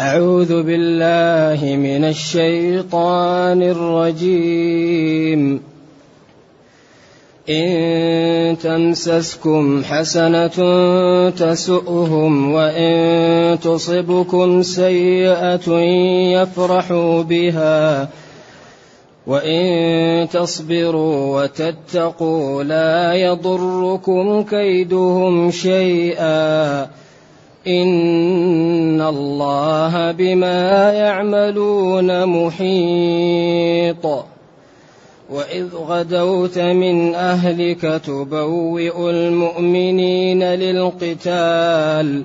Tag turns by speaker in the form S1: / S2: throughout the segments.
S1: أعوذ بالله من الشيطان الرجيم. إن تمسسكم حسنة تسؤهم وإن تصبكم سيئة يفرحوا بها. وإن تصبروا وتتقوا لا يضركم كيدهم شيئا. إن الله بما يعملون محيط وإذ غدوت من أهلك تبوئ المؤمنين للقتال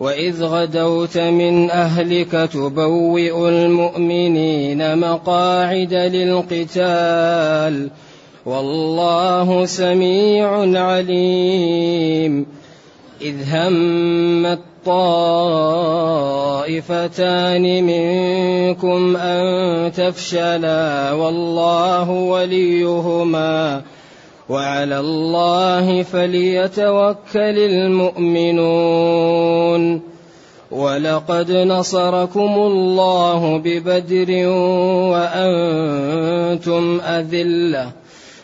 S1: وإذ غدوت من أهلك تبوئ المؤمنين مقاعد للقتال والله سميع عليم إذ همت طائفتان منكم أن تفشلا والله وليهما وعلى الله فليتوكل المؤمنون ولقد نصركم الله ببدر وأنتم أذلة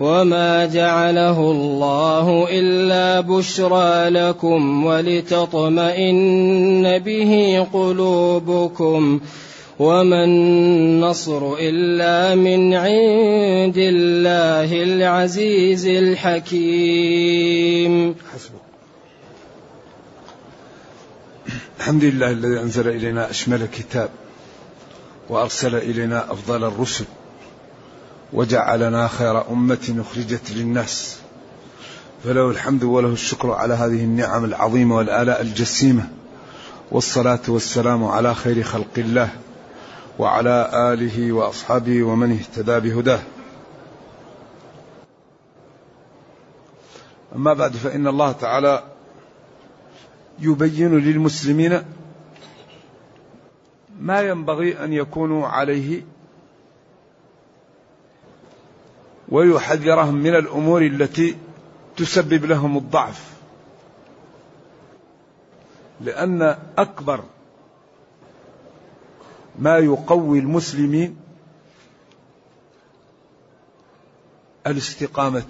S1: وما جعله الله الا بشرى لكم ولتطمئن به قلوبكم وما النصر الا من عند الله العزيز الحكيم. حسبك
S2: الحمد لله الذي أنزل إلينا أشمل كتاب وأرسل إلينا أفضل الرسل وجعلنا خير أمة أخرجت للناس. فله الحمد وله الشكر على هذه النعم العظيمة والآلاء الجسيمة. والصلاة والسلام على خير خلق الله وعلى آله وأصحابه ومن اهتدى بهداه. أما بعد فإن الله تعالى يبين للمسلمين ما ينبغي أن يكونوا عليه ويحذرهم من الأمور التي تسبب لهم الضعف. لأن أكبر ما يقوي المسلمين الاستقامة.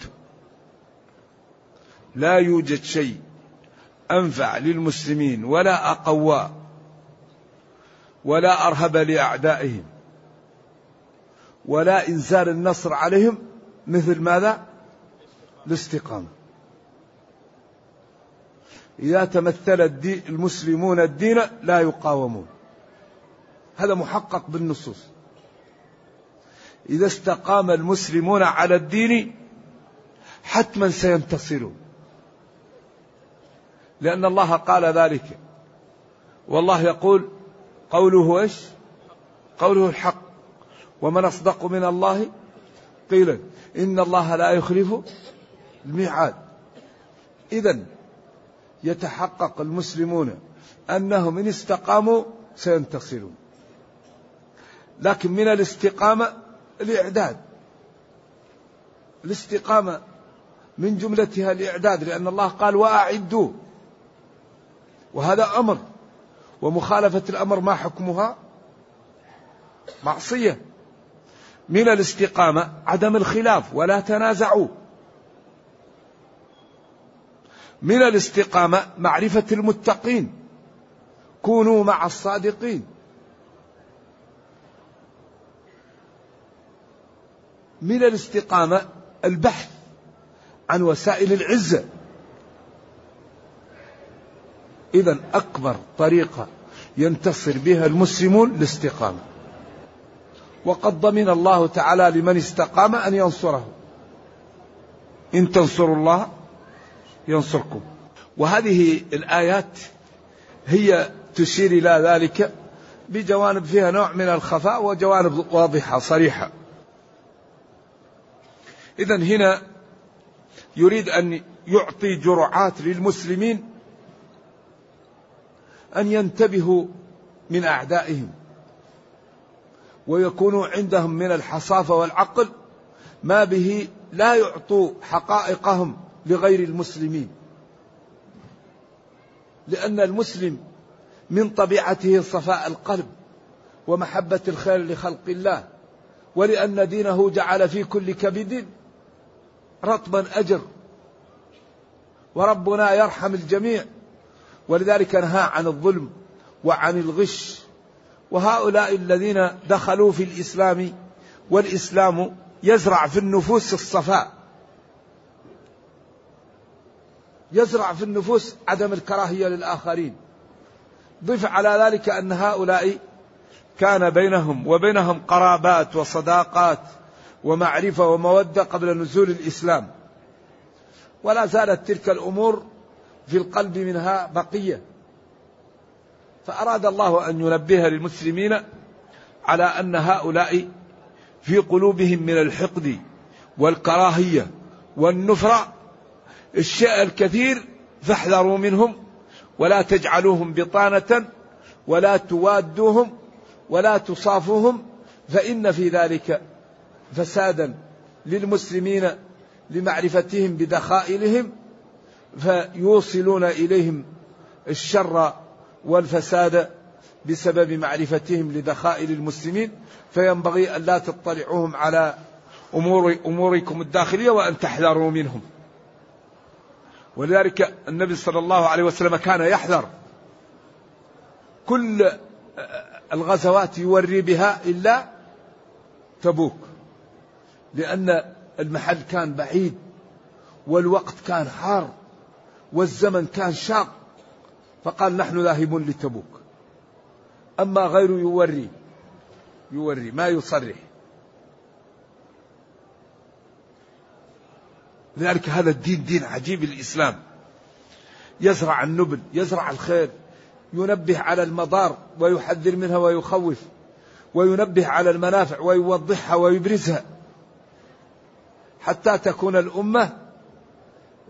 S2: لا يوجد شيء أنفع للمسلمين ولا أقوى ولا أرهب لأعدائهم ولا إنزال النصر عليهم مثل ماذا؟ الاستقامة. إذا تمثل الدين المسلمون الدين لا يقاومون. هذا محقق بالنصوص. إذا استقام المسلمون على الدين حتما سينتصرون. لأن الله قال ذلك. والله يقول قوله إيش؟ قوله الحق. ومن أصدق من الله؟ قيلا. إن الله لا يخلف الميعاد. إذا يتحقق المسلمون أنهم إن استقاموا سينتصرون. لكن من الاستقامة الإعداد. الاستقامة من جملتها الإعداد لأن الله قال وأعدوا. وهذا أمر. ومخالفة الأمر ما حكمها؟ معصية. من الاستقامة عدم الخلاف ولا تنازعوا. من الاستقامة معرفة المتقين. كونوا مع الصادقين. من الاستقامة البحث عن وسائل العزة. إذا أكبر طريقة ينتصر بها المسلمون الاستقامة. وقد ضمن الله تعالى لمن استقام أن ينصره. إن تنصروا الله ينصركم. وهذه الآيات هي تشير إلى ذلك بجوانب فيها نوع من الخفاء وجوانب واضحة صريحة. إذا هنا يريد أن يعطي جرعات للمسلمين أن ينتبهوا من أعدائهم. ويكونوا عندهم من الحصافة والعقل ما به لا يعطوا حقائقهم لغير المسلمين. لأن المسلم من طبيعته صفاء القلب ومحبة الخير لخلق الله ولأن دينه جعل في كل كبد رطبا أجر. وربنا يرحم الجميع ولذلك نهى عن الظلم وعن الغش. وهؤلاء الذين دخلوا في الإسلام والإسلام يزرع في النفوس الصفاء. يزرع في النفوس عدم الكراهية للآخرين. ضف على ذلك أن هؤلاء كان بينهم وبينهم قرابات وصداقات ومعرفة ومودة قبل نزول الإسلام. ولا زالت تلك الأمور في القلب منها بقية. فأراد الله أن ينبه للمسلمين على أن هؤلاء في قلوبهم من الحقد والكراهية والنفرة الشيء الكثير فاحذروا منهم ولا تجعلوهم بطانة ولا توادوهم ولا تصافوهم فإن في ذلك فسادا للمسلمين لمعرفتهم بدخائلهم فيوصلون إليهم الشر والفساد بسبب معرفتهم لدخائل المسلمين فينبغي أن لا تطلعوهم على أمور أموركم الداخلية وأن تحذروا منهم. ولذلك النبي صلى الله عليه وسلم كان يحذر. كل الغزوات يوري بها إلا تبوك لأن المحل كان بعيد والوقت كان حار والزمن كان شاق. فقال نحن ذاهبون لتبوك. أما غيره يوري يوري ما يصرح. لذلك هذا الدين دين عجيب الإسلام يزرع النبل يزرع الخير ينبه على المضار ويحذر منها ويخوف وينبه على المنافع ويوضحها ويبرزها. حتى تكون الأمة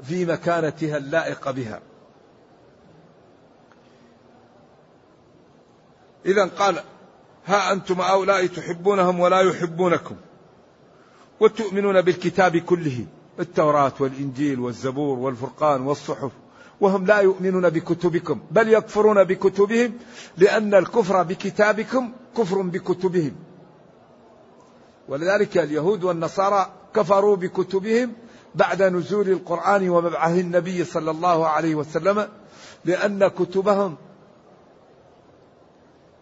S2: في مكانتها اللائقة بها. إذا قال ها أنتم هؤلاء تحبونهم ولا يحبونكم وتؤمنون بالكتاب كله التوراة والإنجيل والزبور والفرقان والصحف وهم لا يؤمنون بكتبكم بل يكفرون بكتبهم لأن الكفر بكتابكم كفر بكتبهم. ولذلك اليهود والنصارى كفروا بكتبهم بعد نزول القرآن ومبعث النبي صلى الله عليه وسلم لأن كتبهم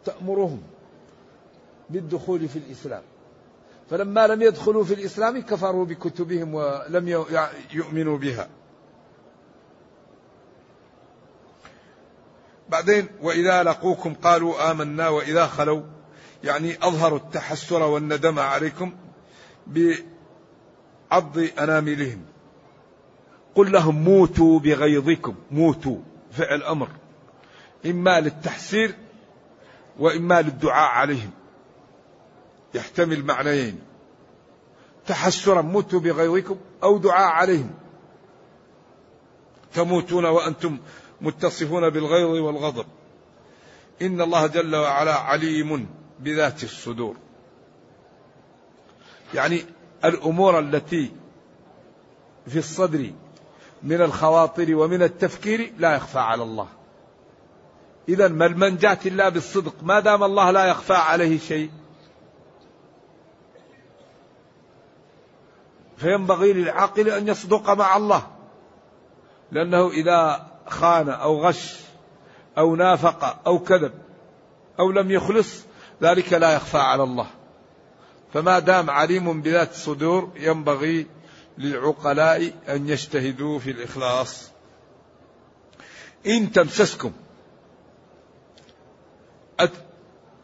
S2: تأمرهم بالدخول في الإسلام. فلما لم يدخلوا في الإسلام كفروا بكتبهم ولم يؤمنوا بها. بعدين وإذا لقوكم قالوا آمنا وإذا خلوا يعني أظهروا التحسر والندم عليكم بعض أناملهم. قل لهم موتوا بغيظكم موتوا. فعل أمر. إما للتحسير وإما للدعاء عليهم. يحتمل معنيين. تحسرا موتوا بغيظكم أو دعاء عليهم. تموتون وأنتم متصفون بالغيظ والغضب. إن الله جل وعلا عليم بذات الصدور. يعني الأمور التي في الصدر من الخواطر ومن التفكير لا يخفى على الله. إذا ما المنجاة إلا بالصدق. ما دام الله لا يخفى عليه شيء. فينبغي للعاقل أن يصدق مع الله. لأنه إذا خان أو غش أو نافق أو كذب أو لم يخلص ذلك لا يخفى على الله. فما دام عليم بذات الصدور ينبغي للعقلاء أن يجتهدوا في الإخلاص. إن تمسسكم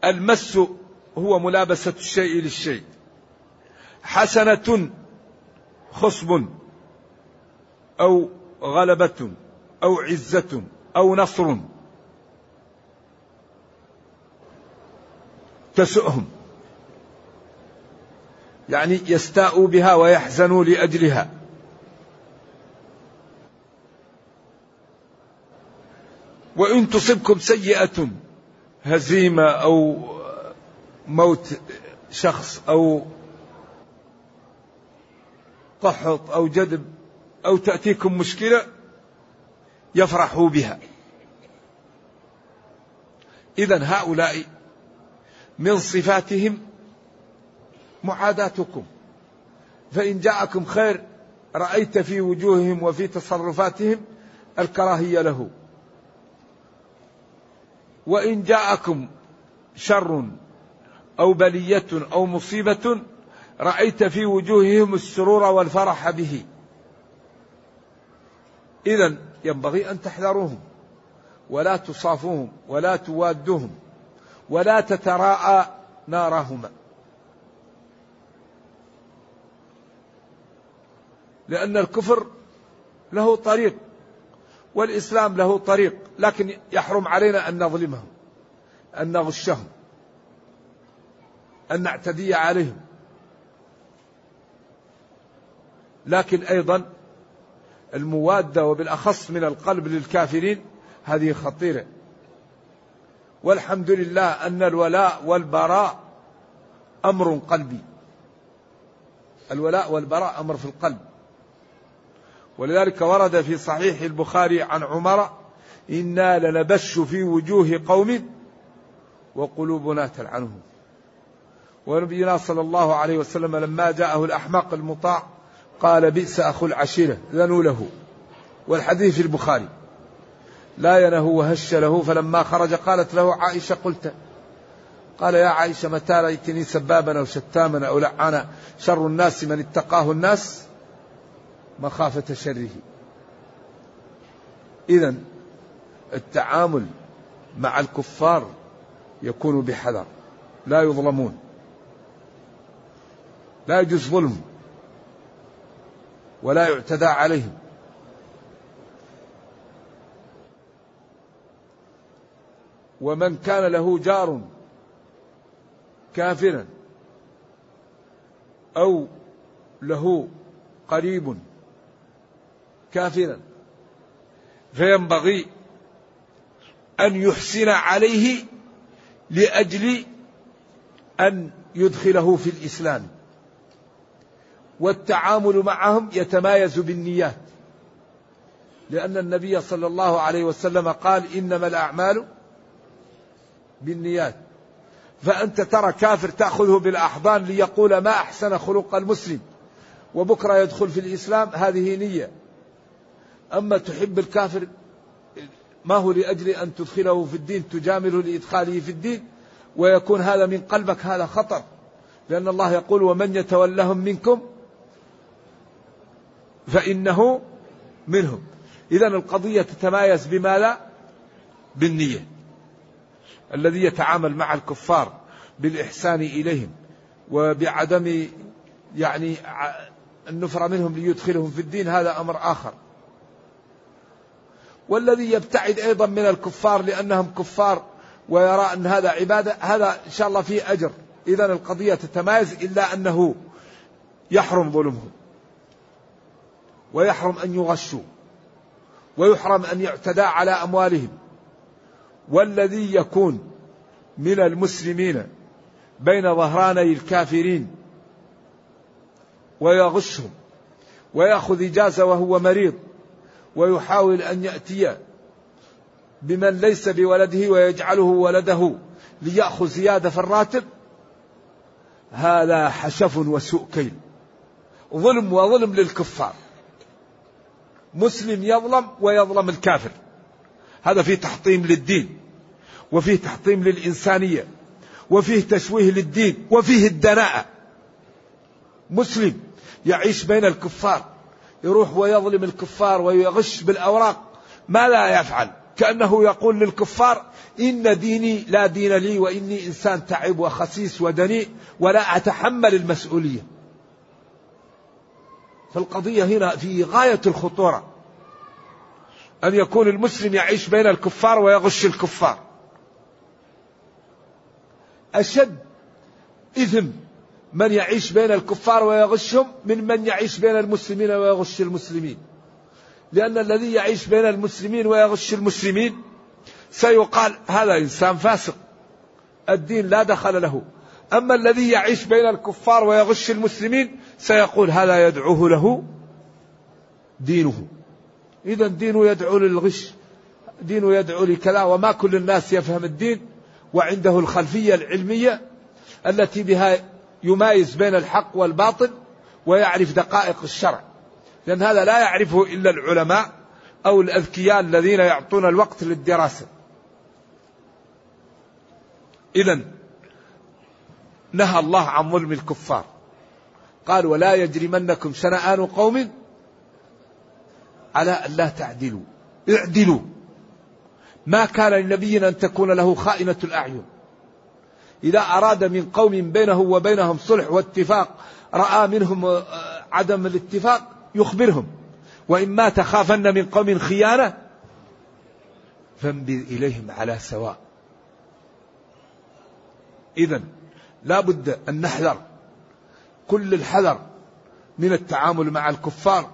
S2: المس هو ملابسة الشيء للشيء. حسنة خصب أو غلبة أو عزة أو نصر تسؤهم. يعني يستاءوا بها ويحزنوا لأجلها. وإن تصبكم سيئة هزيمة أو موت شخص أو قحط أو جدب أو تأتيكم مشكلة يفرحوا بها. إذا هؤلاء من صفاتهم معاداتكم. فإن جاءكم خير رأيت في وجوههم وفي تصرفاتهم الكراهية له. وإن جاءكم شر أو بلية أو مصيبة رأيت في وجوههم السرور والفرح به. إذا ينبغي أن تحذروهم ولا تصافوهم ولا توادوهم ولا تتراءى نارهما. لأن الكفر له طريق والإسلام له طريق. لكن يحرم علينا أن نظلمهم أن نغشهم أن نعتدي عليهم. لكن أيضا الموادة وبالأخص من القلب للكافرين هذه خطيرة. والحمد لله أن الولاء والبراء أمر قلبي. الولاء والبراء أمر في القلب. ولذلك ورد في صحيح البخاري عن عمر إنا لنبش في وجوه قوم وقلوبنا تلعنهم. ونبينا صلى الله عليه وسلم لما جاءه الأحمق المطاع قال بئس أخو العشيرة ذنوا له والحديث في البخاري. لا ينه وهش له فلما خرج قالت له عائشة قلت قال يا عائشة متى رأيتني سبابا أو شتاما أو لعانا؟ شر الناس من اتقاه الناس مخافة شره. إذا التعامل مع الكفار يكون بحذر. لا يظلمون. لا يجوز ظلم. ولا يعتدى عليهم. ومن كان له جار كافرا أو له قريب كافرا فينبغي أن يحسن عليه لأجل أن يدخله في الإسلام. والتعامل معهم يتمايز بالنيات. لأن النبي صلى الله عليه وسلم قال إنما الأعمال بالنيات. فأنت ترى كافر تأخذه بالأحضان ليقول ما أحسن خلق المسلم وبكرة يدخل في الإسلام هذه نية. أما تحب الكافر ما هو لأجل أن تدخله في الدين تجامله لإدخاله في الدين ويكون هذا من قلبك هذا خطر. لأن الله يقول ومن يتولهم منكم فإنه منهم. إذا القضية تتمايز بما لا بالنية. الذي يتعامل مع الكفار بالإحسان إليهم وبعدم يعني النفر منهم ليدخلهم في الدين هذا أمر آخر. والذي يبتعد أيضا من الكفار لأنهم كفار ويرى أن هذا عبادة هذا إن شاء الله فيه أجر. إذا القضية تتمايز إلا أنه يحرم ظلمهم ويحرم أن يغشوا ويحرم أن يعتدى على أموالهم. والذي يكون من المسلمين بين ظهراني الكافرين ويغشهم ويأخذ إجازة وهو مريض ويحاول أن يأتي بمن ليس بولده ويجعله ولده ليأخذ زيادة في الراتب. هذا حشف وسوء كيل ظلم وظلم للكفار. مسلم يظلم ويظلم الكافر. هذا فيه تحطيم للدين وفيه تحطيم للإنسانية وفيه تشويه للدين وفيه الدناءة. مسلم يعيش بين الكفار. يروح ويظلم الكفار ويغش بالأوراق. ما لا يفعل. كأنه يقول للكفار إن ديني لا دين لي وإني إنسان تعب وخسيس ودنيء ولا أتحمل المسؤولية. فالقضية هنا في غاية الخطورة. أن يكون المسلم يعيش بين الكفار ويغش الكفار. أشد إثم من يعيش بين الكفار ويغشهم من من يعيش بين المسلمين ويغش المسلمين. لأن الذي يعيش بين المسلمين ويغش المسلمين سيقال هذا إنسان فاسق. الدين لا دخل له. أما الذي يعيش بين الكفار ويغش المسلمين سيقول هذا يدعوه له دينه. إذا دينه يدعو للغش دينه يدعو لكذا وما كل الناس يفهم الدين وعنده الخلفية العلمية التي بها يمايز بين الحق والباطل ويعرف دقائق الشرع. لأن هذا لا يعرفه إلا العلماء أو الأذكياء الذين يعطون الوقت للدراسة. إذا نهى الله عن ظلم الكفار. قال ولا يجرمنكم شنآن قوم على أن لا تعدلوا. اعدلوا. ما كان لنبي أن تكون له خائنة الأعين. إذا أراد من قوم بينه وبينهم صلح واتفاق رأى منهم آه، عدم الاتفاق يخبرهم. وإما تخافن من قوم خيانة فانبذ إليهم على سواء. إذا لا بد أن نحذر كل الحذر من التعامل مع الكفار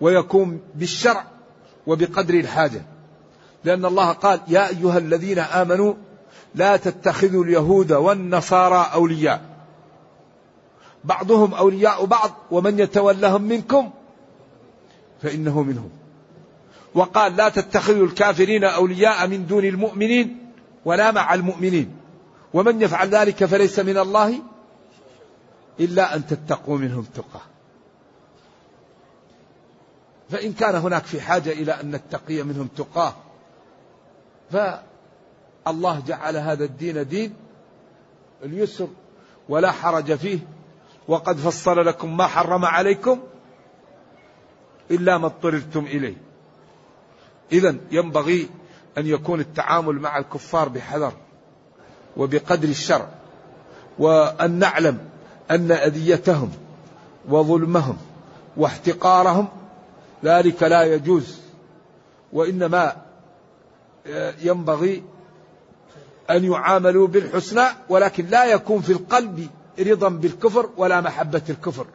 S2: ويكون بالشرع وبقدر الحاجة. لأن الله قال يا أيها الذين آمنوا لا تتخذوا اليهود والنصارى أولياء. بعضهم أولياء بعض ومن يتولهم منكم فإنه منهم. وقال لا تتخذوا الكافرين أولياء من دون المؤمنين ولا مع المؤمنين. ومن يفعل ذلك فليس من الله إلا أن تتقوا منهم تقى. فإن كان هناك في حاجة إلى أن نتقي منهم تقاه فالله جعل هذا الدين دين اليسر ولا حرج فيه وقد فصل لكم ما حرم عليكم إلا ما اضطررتم إليه. إذا ينبغي أن يكون التعامل مع الكفار بحذر وبقدر الشرع وأن نعلم أن أذيتهم وظلمهم واحتقارهم ذلك لا يجوز وإنما ينبغي أن يعاملوا بالحسنى ولكن لا يكون في القلب رضا بالكفر ولا محبة الكفر.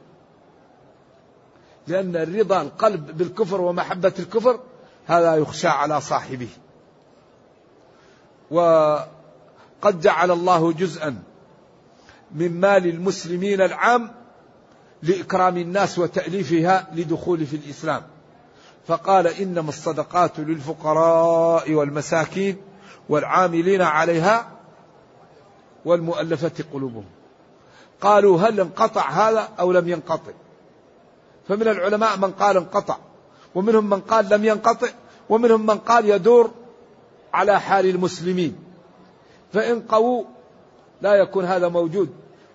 S2: لأن الرضا القلب بالكفر ومحبة الكفر هذا يخشى على صاحبه. وقد جعل الله جزءا من مال المسلمين العام لإكرام الناس وتأليفها لدخول في الإسلام. فقال إنما الصدقات للفقراء والمساكين. والعاملين عليها والمؤلفة قلوبهم. قالوا هل انقطع هذا أو لم ينقطع؟ فمن العلماء من قال انقطع ومنهم من قال لم ينقطع ومنهم من قال يدور على حال المسلمين. فإن قووا لا يكون هذا موجود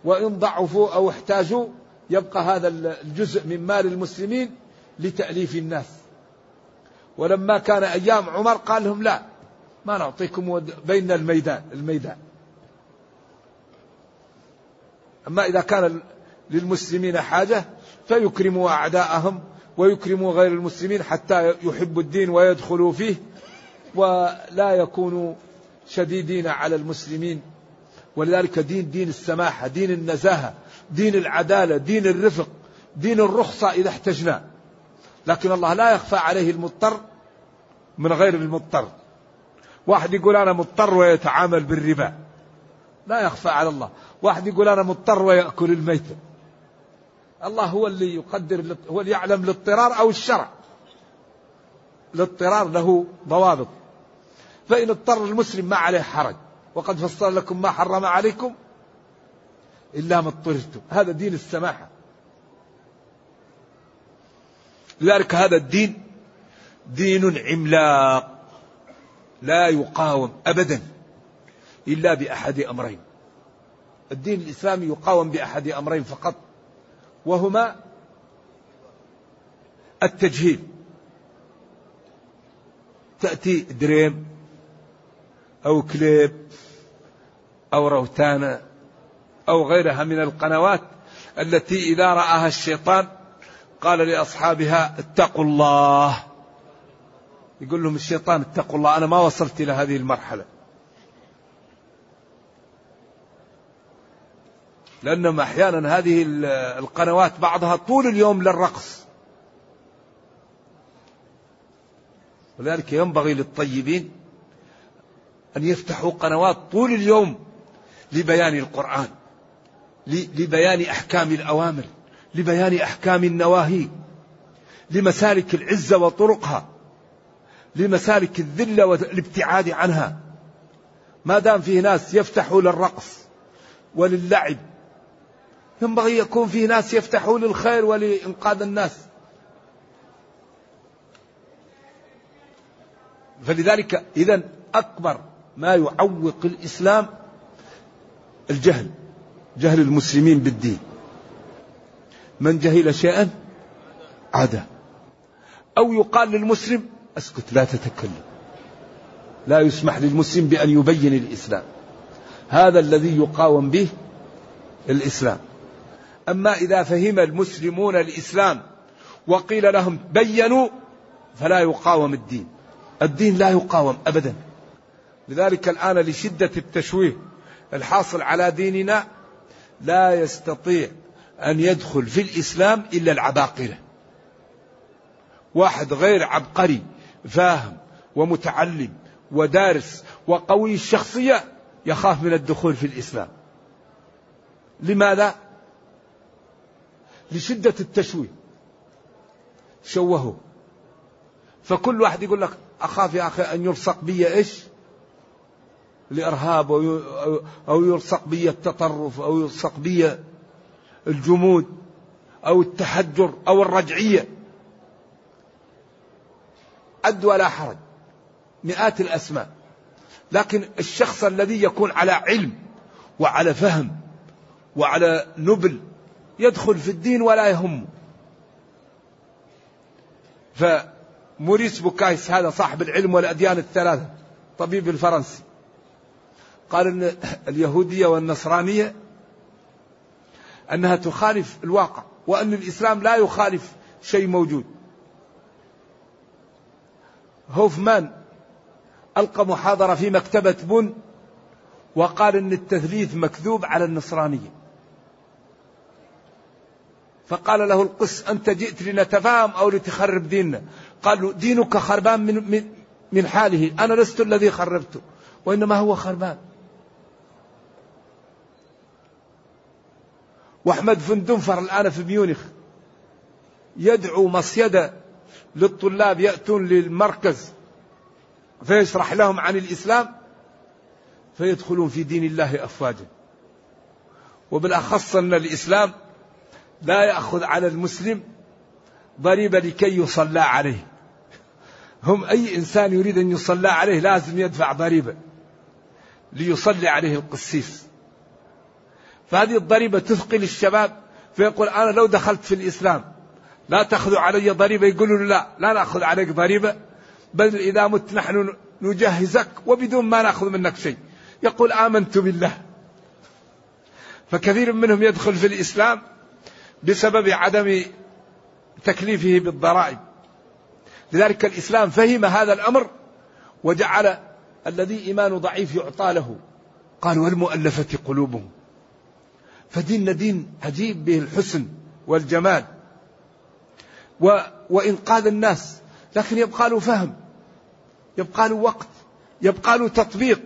S2: وإن ضعفوا أو احتاجوا يبقى هذا الجزء من مال المسلمين لتأليف الناس. ولما كان أيام عمر قال لهم لا ما نعطيكم بين الميدان الميدان. أما إذا كان للمسلمين حاجة فيكرموا أعداءهم ويكرموا غير المسلمين حتى يحبوا الدين ويدخلوا فيه ولا يكونوا شديدين على المسلمين. ولذلك دين دين السماحة دين النزاهة دين العدالة دين الرفق دين الرخصة إذا احتجنا. لكن الله لا يخفى عليه المضطر من غير المضطر. واحد يقول أنا مضطر ويتعامل بالربا. لا يخفى على الله. واحد يقول أنا مضطر ويأكل الميتة الله هو اللي يقدر هو اللي يعلم الاضطرار أو الشرع. الاضطرار له ضوابط. فإن اضطر المسلم ما عليه حرج. وقد فصل لكم ما حرم عليكم إلا ما اضطررتم. هذا دين السماحة. لذلك هذا الدين دين عملاق. لا يقاوم أبدا إلا بأحد أمرين. الدين الإسلامي يقاوم بأحد أمرين فقط وهما التجهيل. تأتي دريم أو كليب أو روتانا أو غيرها من القنوات التي إذا رآها الشيطان قال لأصحابها اتقوا الله يقول لهم الشيطان اتقوا الله أنا ما وصلت إلى هذه المرحلة. لأنهم أحيانا هذه القنوات بعضها طول اليوم للرقص. ولذلك ينبغي للطيبين أن يفتحوا قنوات طول اليوم لبيان القرآن لبيان أحكام الأوامر لبيان أحكام النواهي لمسالك العزة وطرقها. لمسالك الذلة والابتعاد عنها. ما دام فيه ناس يفتحوا للرقص وللعب ينبغي يكون فيه ناس يفتحوا للخير ولإنقاذ الناس. فلذلك إذا أكبر ما يعوق الإسلام الجهل جهل المسلمين بالدين. من جهل شيئا عدا أو يقال للمسلم أسكت لا تتكلم. لا يسمح للمسلم بأن يبين الإسلام. هذا الذي يقاوم به الإسلام. أما إذا فهم المسلمون الإسلام وقيل لهم بينوا فلا يقاوم الدين. الدين لا يقاوم أبدا. لذلك الآن لشدة التشويه الحاصل على ديننا لا يستطيع أن يدخل في الإسلام إلا العباقرة. واحد غير عبقري. فاهم ومتعلم ودارس وقوي الشخصية يخاف من الدخول في الإسلام. لماذا؟ لشدة التشويه. شوهوا فكل واحد يقول لك أخاف يا أخي أن يلصق بي إيش؟ الإرهاب أو يلصق بي التطرف أو يلصق بي الجمود أو التحجر أو الرجعية. عد ولا حرج. مئات الأسماء. لكن الشخص الذي يكون على علم وعلى فهم وعلى نبل يدخل في الدين ولا يهمه فموريس بوكاي هذا صاحب العلم والأديان الثلاثة طبيب الفرنسي. قال إن اليهودية والنصرانية أنها تخالف الواقع وأن الإسلام لا يخالف شيء موجود. هوفمان ألقى محاضرة في مكتبة بن وقال إن التثليث مكذوب على النصرانية. فقال له القس أنت جئت لنتفاهم أو لتخرب ديننا؟ قال دينك خربان من, من, من حاله أنا لست الذي خربته وإنما هو خربان. وأحمد فندنفر الآن في ميونخ يدعو مصيدة للطلاب يأتون للمركز فيشرح لهم عن الإسلام فيدخلون في دين الله أفواجا. وبالأخص أن الإسلام لا يأخذ على المسلم ضريبة لكي يصلى عليه. هم أي إنسان يريد أن يصلى عليه لازم يدفع ضريبة ليصلي عليه القسيس. فهذه الضريبة تثقل الشباب فيقول أنا لو دخلت في الإسلام لا تأخذوا علي ضريبة. يقولوا لا لا نأخذ عليك ضريبة بل إذا مت نحن نجهزك وبدون ما نأخذ منك شيء. يقول آمنت بالله. فكثير منهم يدخل في الإسلام بسبب عدم تكليفه بالضرائب. لذلك الإسلام فهم هذا الأمر وجعل الذي إيمانه ضعيف يعطى له. قال والمؤلفة قلوبهم. فديننا دين عجيب به الحسن والجمال. و وإنقاذ الناس لكن يبقى له فهم يبقى له وقت يبقى له تطبيق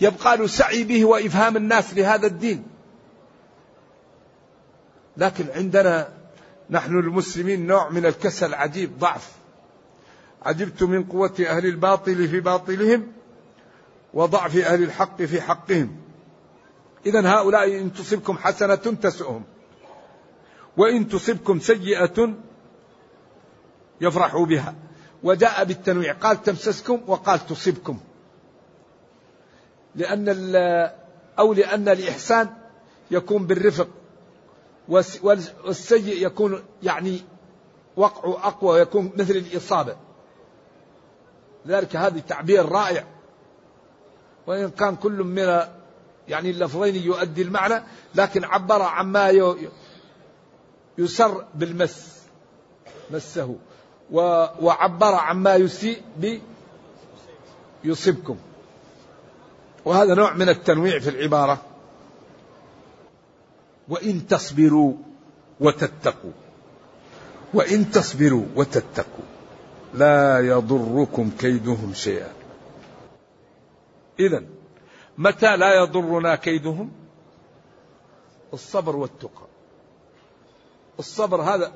S2: يبقى له سعي به وإفهام الناس لهذا الدين. لكن عندنا نحن المسلمين نوع من الكسل عجيب ضعف. عجبت من قوة أهل الباطل في باطلهم وضعف أهل الحق في حقهم. إذا هؤلاء إن تصبكم حسنة تسؤهم وإن تصبكم سيئة يفرحوا بها. وجاء بالتنويع. قال تمسسكم وقال تصبكم. لأن أو لأن الإحسان يكون بالرفق. والسيء يكون يعني وقعه أقوى ويكون مثل الإصابة. لذلك هذا تعبير رائع. وإن كان كل من يعني اللفظين يؤدي المعنى لكن عبر عما يسر بالمس مسه. وعبر عما يسيء يصبكم. وهذا نوع من التنويع في العبارة. وإن تصبروا وتتقوا. وإن تصبروا وتتقوا. لا يضركم كيدهم شيئا. إذا متى لا يضرنا كيدهم؟ الصبر والتقى. الصبر هذا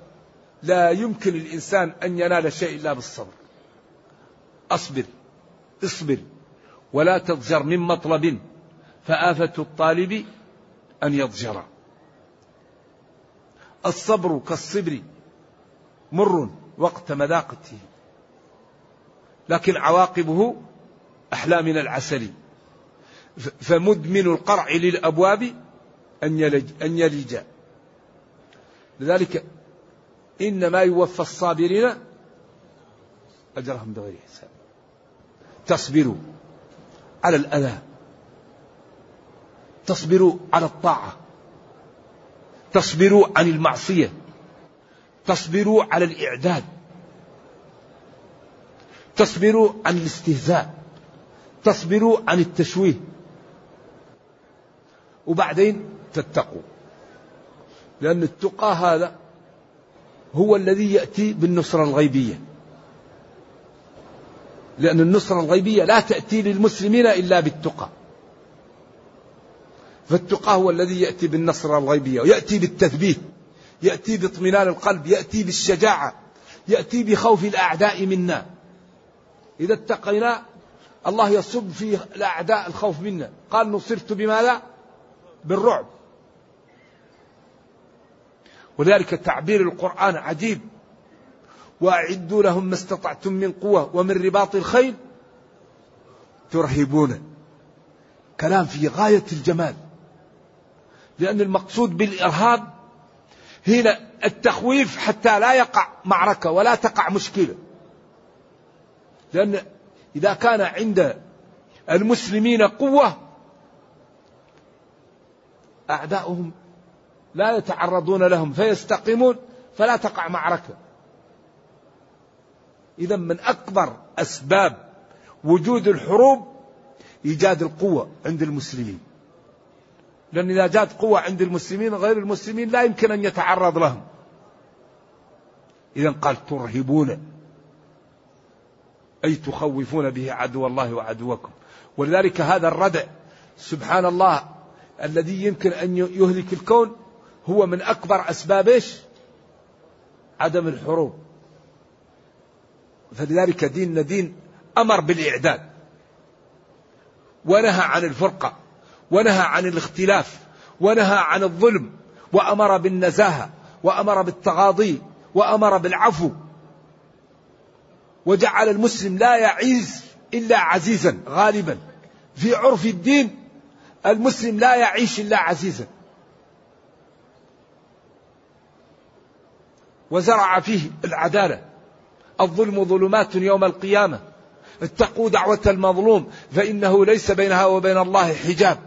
S2: لا يمكن الإنسان أن ينال شيء إلا بالصبر. أصبر اصبر ولا تضجر من مطلب فآفة الطالب أن يضجر. الصبر كالصبر مر وقت مذاقته لكن عواقبه أحلى من العسل. فمدمن القرع للأبواب أن يلج, أن يلج. لذلك إنما يوفى الصابرين أجرهم بغير حساب. تصبروا على الأذى. تصبروا على الطاعة. تصبروا عن المعصية. تصبروا على الإعداد. تصبروا عن الاستهزاء. تصبروا عن التشويه. وبعدين تتقوا. لأن التقى هذا هو الذي يأتي بالنصرة الغيبية. لأن النصرة الغيبية لا تأتي للمسلمين إلا بالتقى. فالتقى هو الذي يأتي بالنصرة الغيبية ويأتي بالتثبيت يأتي باطمئنان القلب يأتي بالشجاعة يأتي بخوف الأعداء منا. إذا اتقينا الله يصب في الأعداء الخوف منا. قال نصرت بماذا؟ بالرعب. ولذلك تعبير القرآن عجيب. وأعدوا لهم ما استطعتم من قوة ومن رباط الخيل ترهبون. كلام في غاية الجمال. لأن المقصود بالإرهاب هنا التخويف حتى لا يقع معركة ولا تقع مشكلة. لأن إذا كان عند المسلمين قوة أعداؤهم لا يتعرضون لهم فيستقيمون فلا تقع معركة. إذا من أكبر أسباب وجود الحروب إيجاد القوة عند المسلمين. لأن إذا جاءت قوة عند المسلمين غير المسلمين لا يمكن أن يتعرض لهم. إذا قال ترهبون أي تخوفون به عدو الله وعدوكم. ولذلك هذا الردع سبحان الله الذي يمكن أن يهلك الكون هو من أكبر أسباب إيش؟ عدم الحروب. فلذلك ديننا دين أمر بالإعداد. ونهى عن الفرقة ونهى عن الاختلاف ونهى عن الظلم وأمر بالنزاهة وأمر بالتغاضي وأمر بالعفو. وجعل المسلم لا يعيز إلا عزيزا غالبا. في عرف الدين المسلم لا يعيش إلا عزيزا. وزرع فيه العدالة. الظلم ظلمات يوم القيامة. اتقوا دعوة المظلوم فإنه ليس بينها وبين الله حجاب.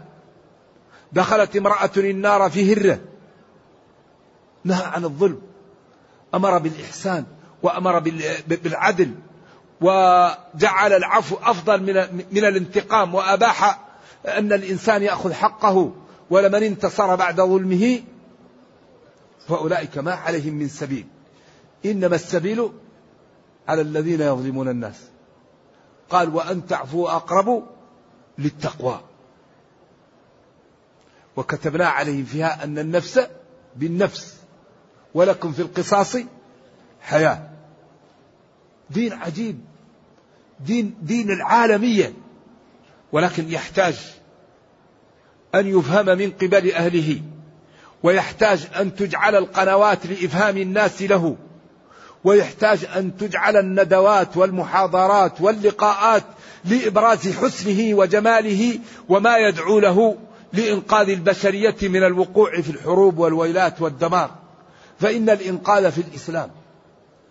S2: دخلت امرأة النار في هرة. نهى عن الظلم. أمر بالإحسان وأمر بالعدل وجعل العفو أفضل من من الانتقام. وأباح أن الإنسان يأخذ حقه ولمن انتصر بعد ظلمه فأولئك ما عليهم من سبيل. إنما السبيل على الذين يظلمون الناس. قال وأن تعفوا أقرب للتقوى. وكتبنا عليهم فيها أن النفس بالنفس ولكم في القصاص حياة. دين عجيب. دين دين العالمية. ولكن يحتاج أن يفهم من قبل أهله. ويحتاج أن تجعل القنوات لإفهام الناس له. ويحتاج أن تجعل الندوات والمحاضرات واللقاءات لإبراز حسنه وجماله وما يدعو له لإنقاذ البشرية من الوقوع في الحروب والويلات والدمار. فإن الإنقاذ في الإسلام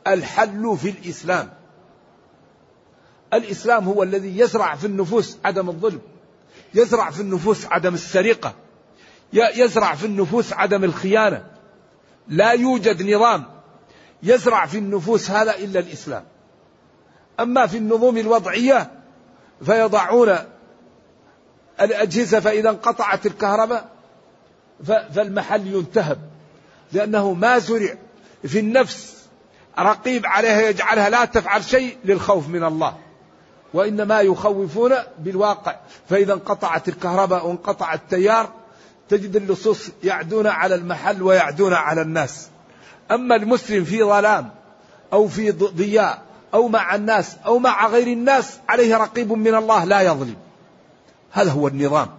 S2: الحل في الإسلام. الإسلام هو الذي يزرع في النفوس عدم الظلم يزرع في النفوس عدم السرقة. يزرع في النفوس عدم الخيانة. لا يوجد نظام يزرع في النفوس هذا إلا الإسلام. أما في النظم الوضعية فيضعون الأجهزة فإذا انقطعت الكهرباء فالمحل ينتهب. لأنه ما زرع في النفس رقيب عليها يجعلها لا تفعل شيء للخوف من الله. وإنما يخوفون بالواقع. فإذا انقطعت الكهرباء وانقطع التيار تجد اللصوص يعدون على المحل ويعدون على الناس. أما المسلم في ظلام أو في ضياء أو مع الناس أو مع غير الناس عليه رقيب من الله لا يظلم. هذا هو النظام.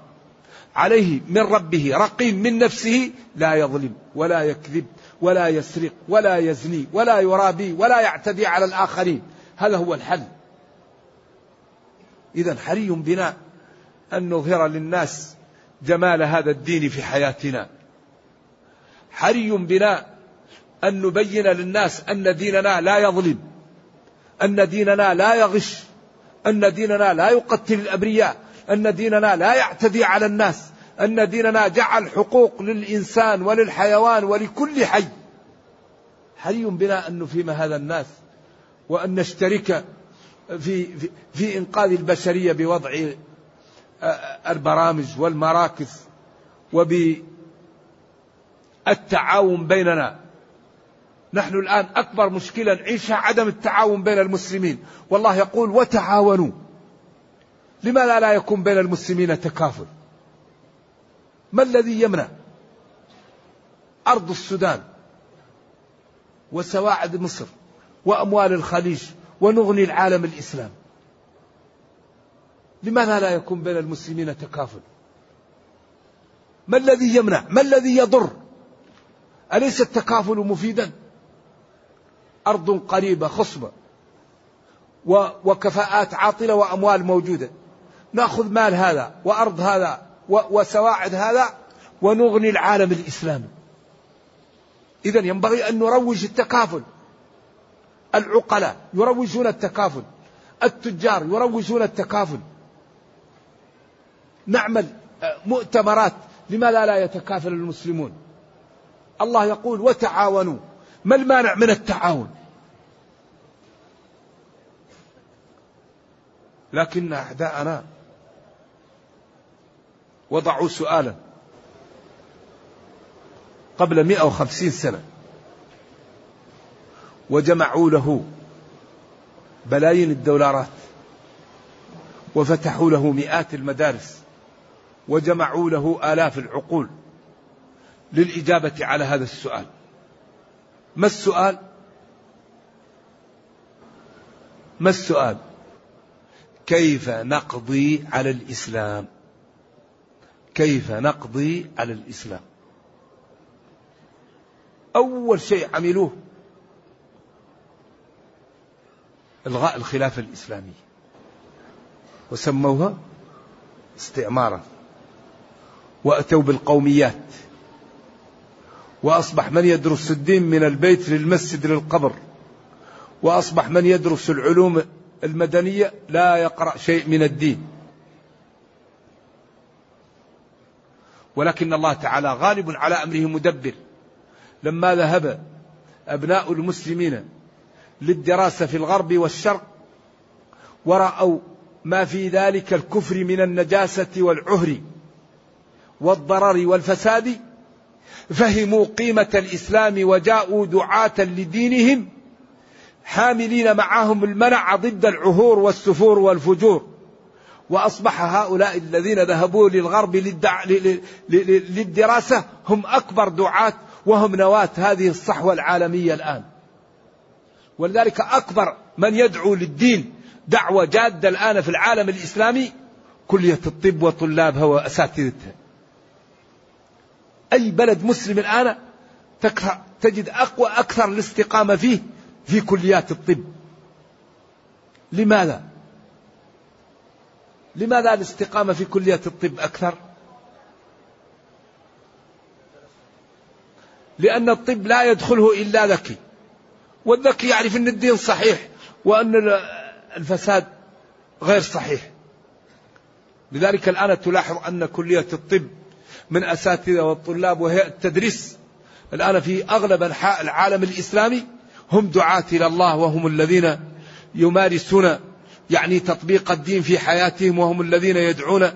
S2: عليه من ربه رقيب من نفسه لا يظلم ولا يكذب ولا يسرق ولا يزني ولا يرابي ولا يعتدي على الآخرين. هذا هو الحل. إذا حري بنا أن نظهر للناس جمال هذا الدين في حياتنا. حري بنا أن نبين للناس أن ديننا لا يظلم أن ديننا لا يغش أن ديننا لا يقتل الأبرياء أن ديننا لا يعتدي على الناس أن ديننا جعل حقوق للإنسان وللحيوان ولكل حي. حري بنا أن نفهم هذا الناس وأن نشترك في, في, في إنقاذ البشرية بوضع البرامج والمراكز وبالتعاون بيننا. نحن الآن أكبر مشكلة نعيشها عدم التعاون بين المسلمين. والله يقول وتعاونوا. لماذا لا يكون بين المسلمين تكافل؟ ما الذي يمنع؟ أرض السودان وسواعد مصر وأموال الخليج ونغني العالم الإسلام. لماذا لا يكون بين المسلمين تكافل؟ ما الذي يمنع؟ ما الذي يضر؟ أليس التكافل مفيدا؟ أرض قريبة خصبة وكفاءات عاطلة وأموال موجودة. نأخذ مال هذا وأرض هذا وسواعد هذا ونغني العالم الإسلامي. إذا ينبغي أن نروج التكافل. العقلاء يروجون التكافل. التجار يروجون التكافل. نعمل مؤتمرات لماذا لا يتكافل المسلمون. الله يقول وتعاونوا ما المانع من التعاون؟ لكن أعداءنا وضعوا سؤالا قبل 150 سنة وجمعوا له بلايين الدولارات وفتحوا له مئات المدارس. وجمعوا له آلاف العقول للإجابة على هذا السؤال. ما السؤال؟ ما السؤال؟ كيف نقضي على الإسلام؟ كيف نقضي على الإسلام؟ أول شيء عملوه إلغاء الخلافة الإسلامية وسموها استعمارا. وأتوا بالقوميات. وأصبح من يدرس الدين من البيت للمسجد للقبر. وأصبح من يدرس العلوم المدنية لا يقرأ شيء من الدين. ولكن الله تعالى غالب على أمره مدبر. لما ذهب أبناء المسلمين للدراسة في الغرب والشرق ورأوا ما في ذلك الكفر من النجاسة والعهر. والضرر والفساد فهموا قيمة الإسلام وجاءوا دعاة لدينهم حاملين معهم المنع ضد العهور والسفور والفجور. وأصبح هؤلاء الذين ذهبوا للغرب للدع... للدراسة هم أكبر دعاة وهم نواة هذه الصحوة العالمية الآن. ولذلك أكبر من يدعو للدين دعوة جادة الآن في العالم الإسلامي كلية الطب وطلابها وأساتذتها أي بلد مسلم الآن تجد أقوى أكثر الاستقامة فيه في كليات الطب. لماذا؟ لماذا الاستقامة في كلية الطب أكثر؟ لأن الطب لا يدخله إلا ذكي. والذكي يعرف أن الدين صحيح وأن الفساد غير صحيح. لذلك الآن تلاحظ أن كلية الطب من أساتذة والطلاب وهي التدريس. الآن في أغلب أنحاء العالم الإسلامي هم دعاة إلى الله وهم الذين يمارسون يعني تطبيق الدين في حياتهم وهم الذين يدعون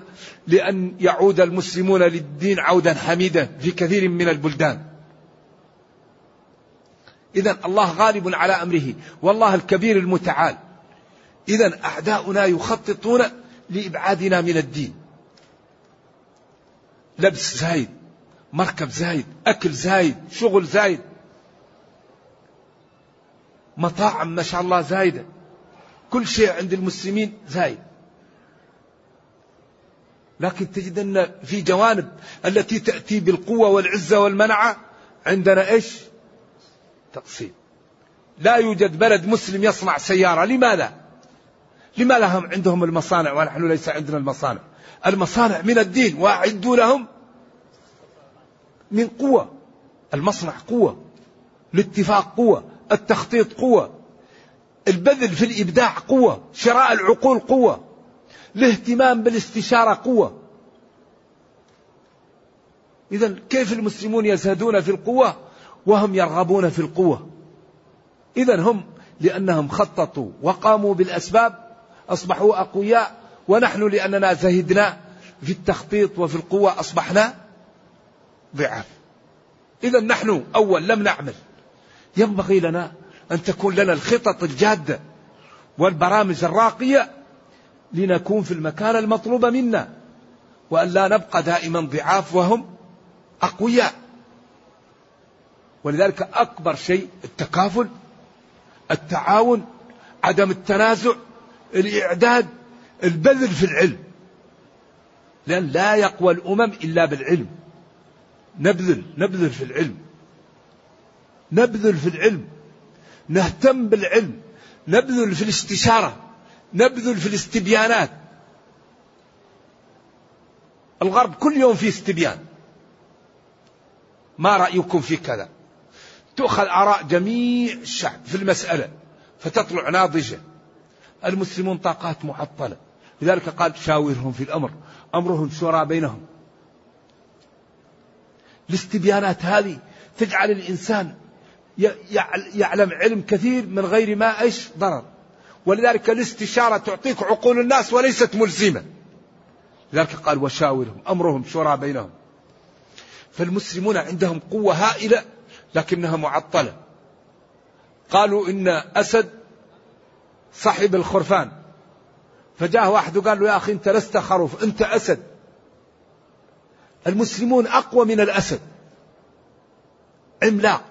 S2: لأن يعود المسلمون للدين عودا حميدا في كثير من البلدان. إذا الله غالب على أمره. والله الكبير المتعال. إذا أعداؤنا يخططون لإبعادنا من الدين. لبس زايد مركب زايد أكل زايد شغل زايد. مطاعم ما شاء الله زايدة. كل شيء عند المسلمين زايد. لكن تجد أن في جوانب التي تأتي بالقوة والعزة والمنعة عندنا إيش؟ تقسيم لا يوجد بلد مسلم يصنع سيارة. لماذا؟ لما هم عندهم المصانع ونحن ليس عندنا المصانع؟ المصانع من الدين وأعدوا لهم من قوة. المصنع قوة الاتفاق قوة التخطيط قوة البذل في الإبداع قوة شراء العقول قوة الاهتمام بالاستشارة قوة. إذا كيف المسلمون يزهدون في القوة؟ وهم يرغبون في القوة. إذا هم لأنهم خططوا وقاموا بالأسباب أصبحوا أقوياء ونحن لأننا زهدنا في التخطيط وفي القوة أصبحنا ضعاف. إذا نحن أول لم نعمل. ينبغي لنا أن تكون لنا الخطط الجادة والبرامج الراقية لنكون في المكان المطلوب منا وأن لا نبقى دائما ضعاف وهم أقوياء. ولذلك أكبر شيء التكافل التعاون عدم التنازع الإعداد البذل في العلم. لأن لا يقوى الأمم إلا بالعلم. نبذل نبذل في العلم. نبذل في العلم. نهتم بالعلم. نبذل في الاستشارة. نبذل في الاستبيانات. الغرب كل يوم في استبيان. ما رأيكم في كذا؟ تؤخذ آراء جميع الشعب في المسألة فتطلع ناضجة. المسلمون طاقات معطلة. لذلك قال شاورهم في الأمر. أمرهم شورى بينهم. الاستبيانات هذه تجعل الإنسان يعلم علم كثير من غير ما إيش ضرر. ولذلك الاستشارة تعطيك عقول الناس وليست ملزمة. لذلك قال وشاورهم. أمرهم شورى بينهم. فالمسلمون عندهم قوة هائلة لكنها معطلة. قالوا إن أسد صاحب الخرفان. فجاء واحد وقال له يا أخي أنت لست خروف أنت أسد. المسلمون أقوى من الأسد. عملاق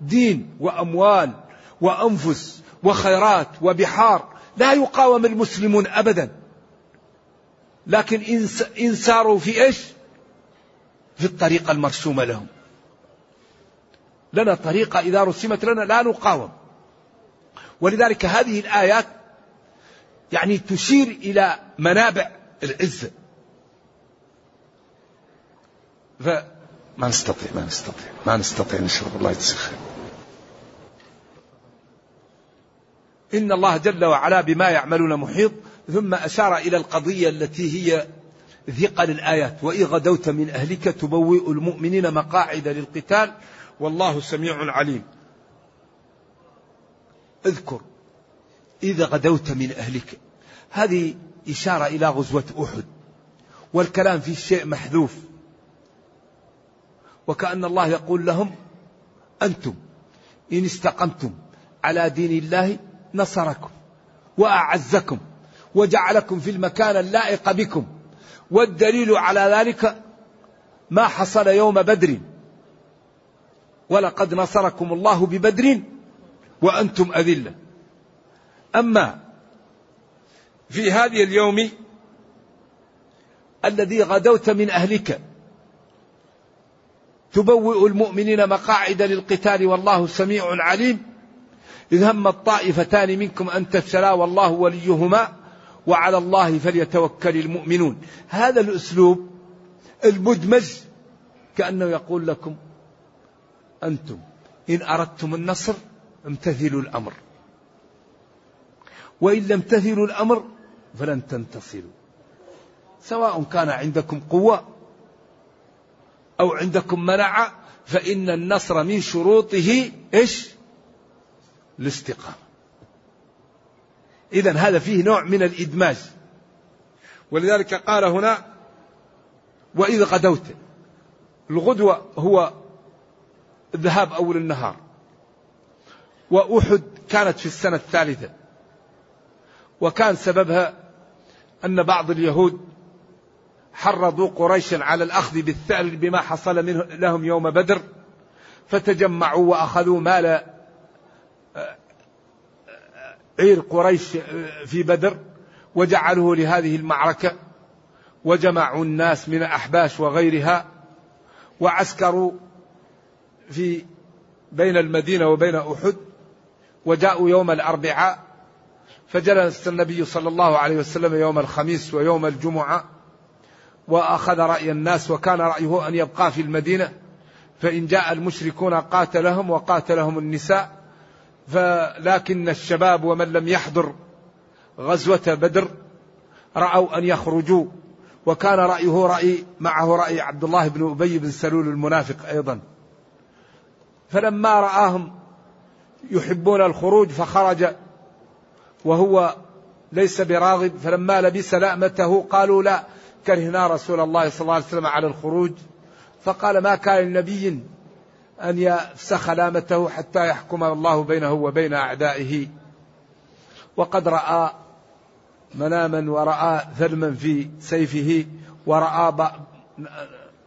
S2: دين وأموال وأنفس وخيرات وبحار. لا يقاوم المسلمون أبدا. لكن إن ساروا في إيش؟ في الطريقة المرسومة لهم. لنا طريقة إذا رسمت لنا لا نقاوم. ولذلك هذه الآيات يعني تشير إلى منابع العزة فما نستطيع ما نستطيع ما نستطيع نشرب الله. يتسخر إن الله جل وعلا بما يعملون محيط ثم أشار إلى القضية التي هي ثقل الآيات. وإن غدوت من أهلك تبوئ المؤمنين مقاعد للقتال والله سميع عليم. اذكر إذا غدوت من أهلك. هذه إشارة إلى غزوة أحد. والكلام في شيء محذوف. وكأن الله يقول لهم أنتم إن استقمتم على دين الله نصركم وأعزكم وجعلكم في المكان اللائق بكم. والدليل على ذلك ما حصل يوم بدر. ولقد نصركم الله ببدر وأنتم أذلة. أما في هذه اليوم الذي غدوت من أهلك تبوئ المؤمنين مقاعد للقتال والله سميع عليم إذ هم الطائفتان منكم أن تفشلا والله وليهما وعلى الله فليتوكل المؤمنون. هذا الأسلوب المدمج كأنه يقول لكم أنتم إن أردتم النصر امتثلوا الأمر. وإن لم تمتثلوا الأمر فلن تنتصروا. سواء كان عندكم قوة أو عندكم منعة فإن النصر من شروطه إيش؟ الاستقامة. إذا هذا فيه نوع من الإدماج. ولذلك قال هنا وإذ غدوت الغدوة هو الذهاب أول النهار. وأحد كانت في السنة الثالثة. وكان سببها أن بعض اليهود حرضوا قريشا على الأخذ بالثأر بما حصل منه لهم يوم بدر فتجمعوا وأخذوا مال آه، عير قريش آه، في بدر وجعلوه لهذه المعركة وجمعوا الناس من أحباش وغيرها وعسكروا في بين المدينة وبين أحد وجاءوا يوم الأربعاء فجلس النبي صلى الله عليه وسلم يوم الخميس ويوم الجمعة وأخذ رأي الناس وكان رأيه أن يبقى في المدينة فإن جاء المشركون قاتلهم وقاتلهم النساء فلكن الشباب ومن لم يحضر غزوة بدر رأوا أن يخرجوا وكان رأيه رأي معه رأي عبد الله بن أبي بن سلول المنافق أيضا. فلما رآهم يحبون الخروج فخرج وهو ليس براغب فلما لبس لأمته قالوا لا كرهنا رسول الله صلى الله عليه وسلم على الخروج. فقال ما كان لنبي أن يفسخ لامته حتى يحكم الله بينه وبين أعدائه. وقد رأى مناما ورأى ثلما في سيفه ورأى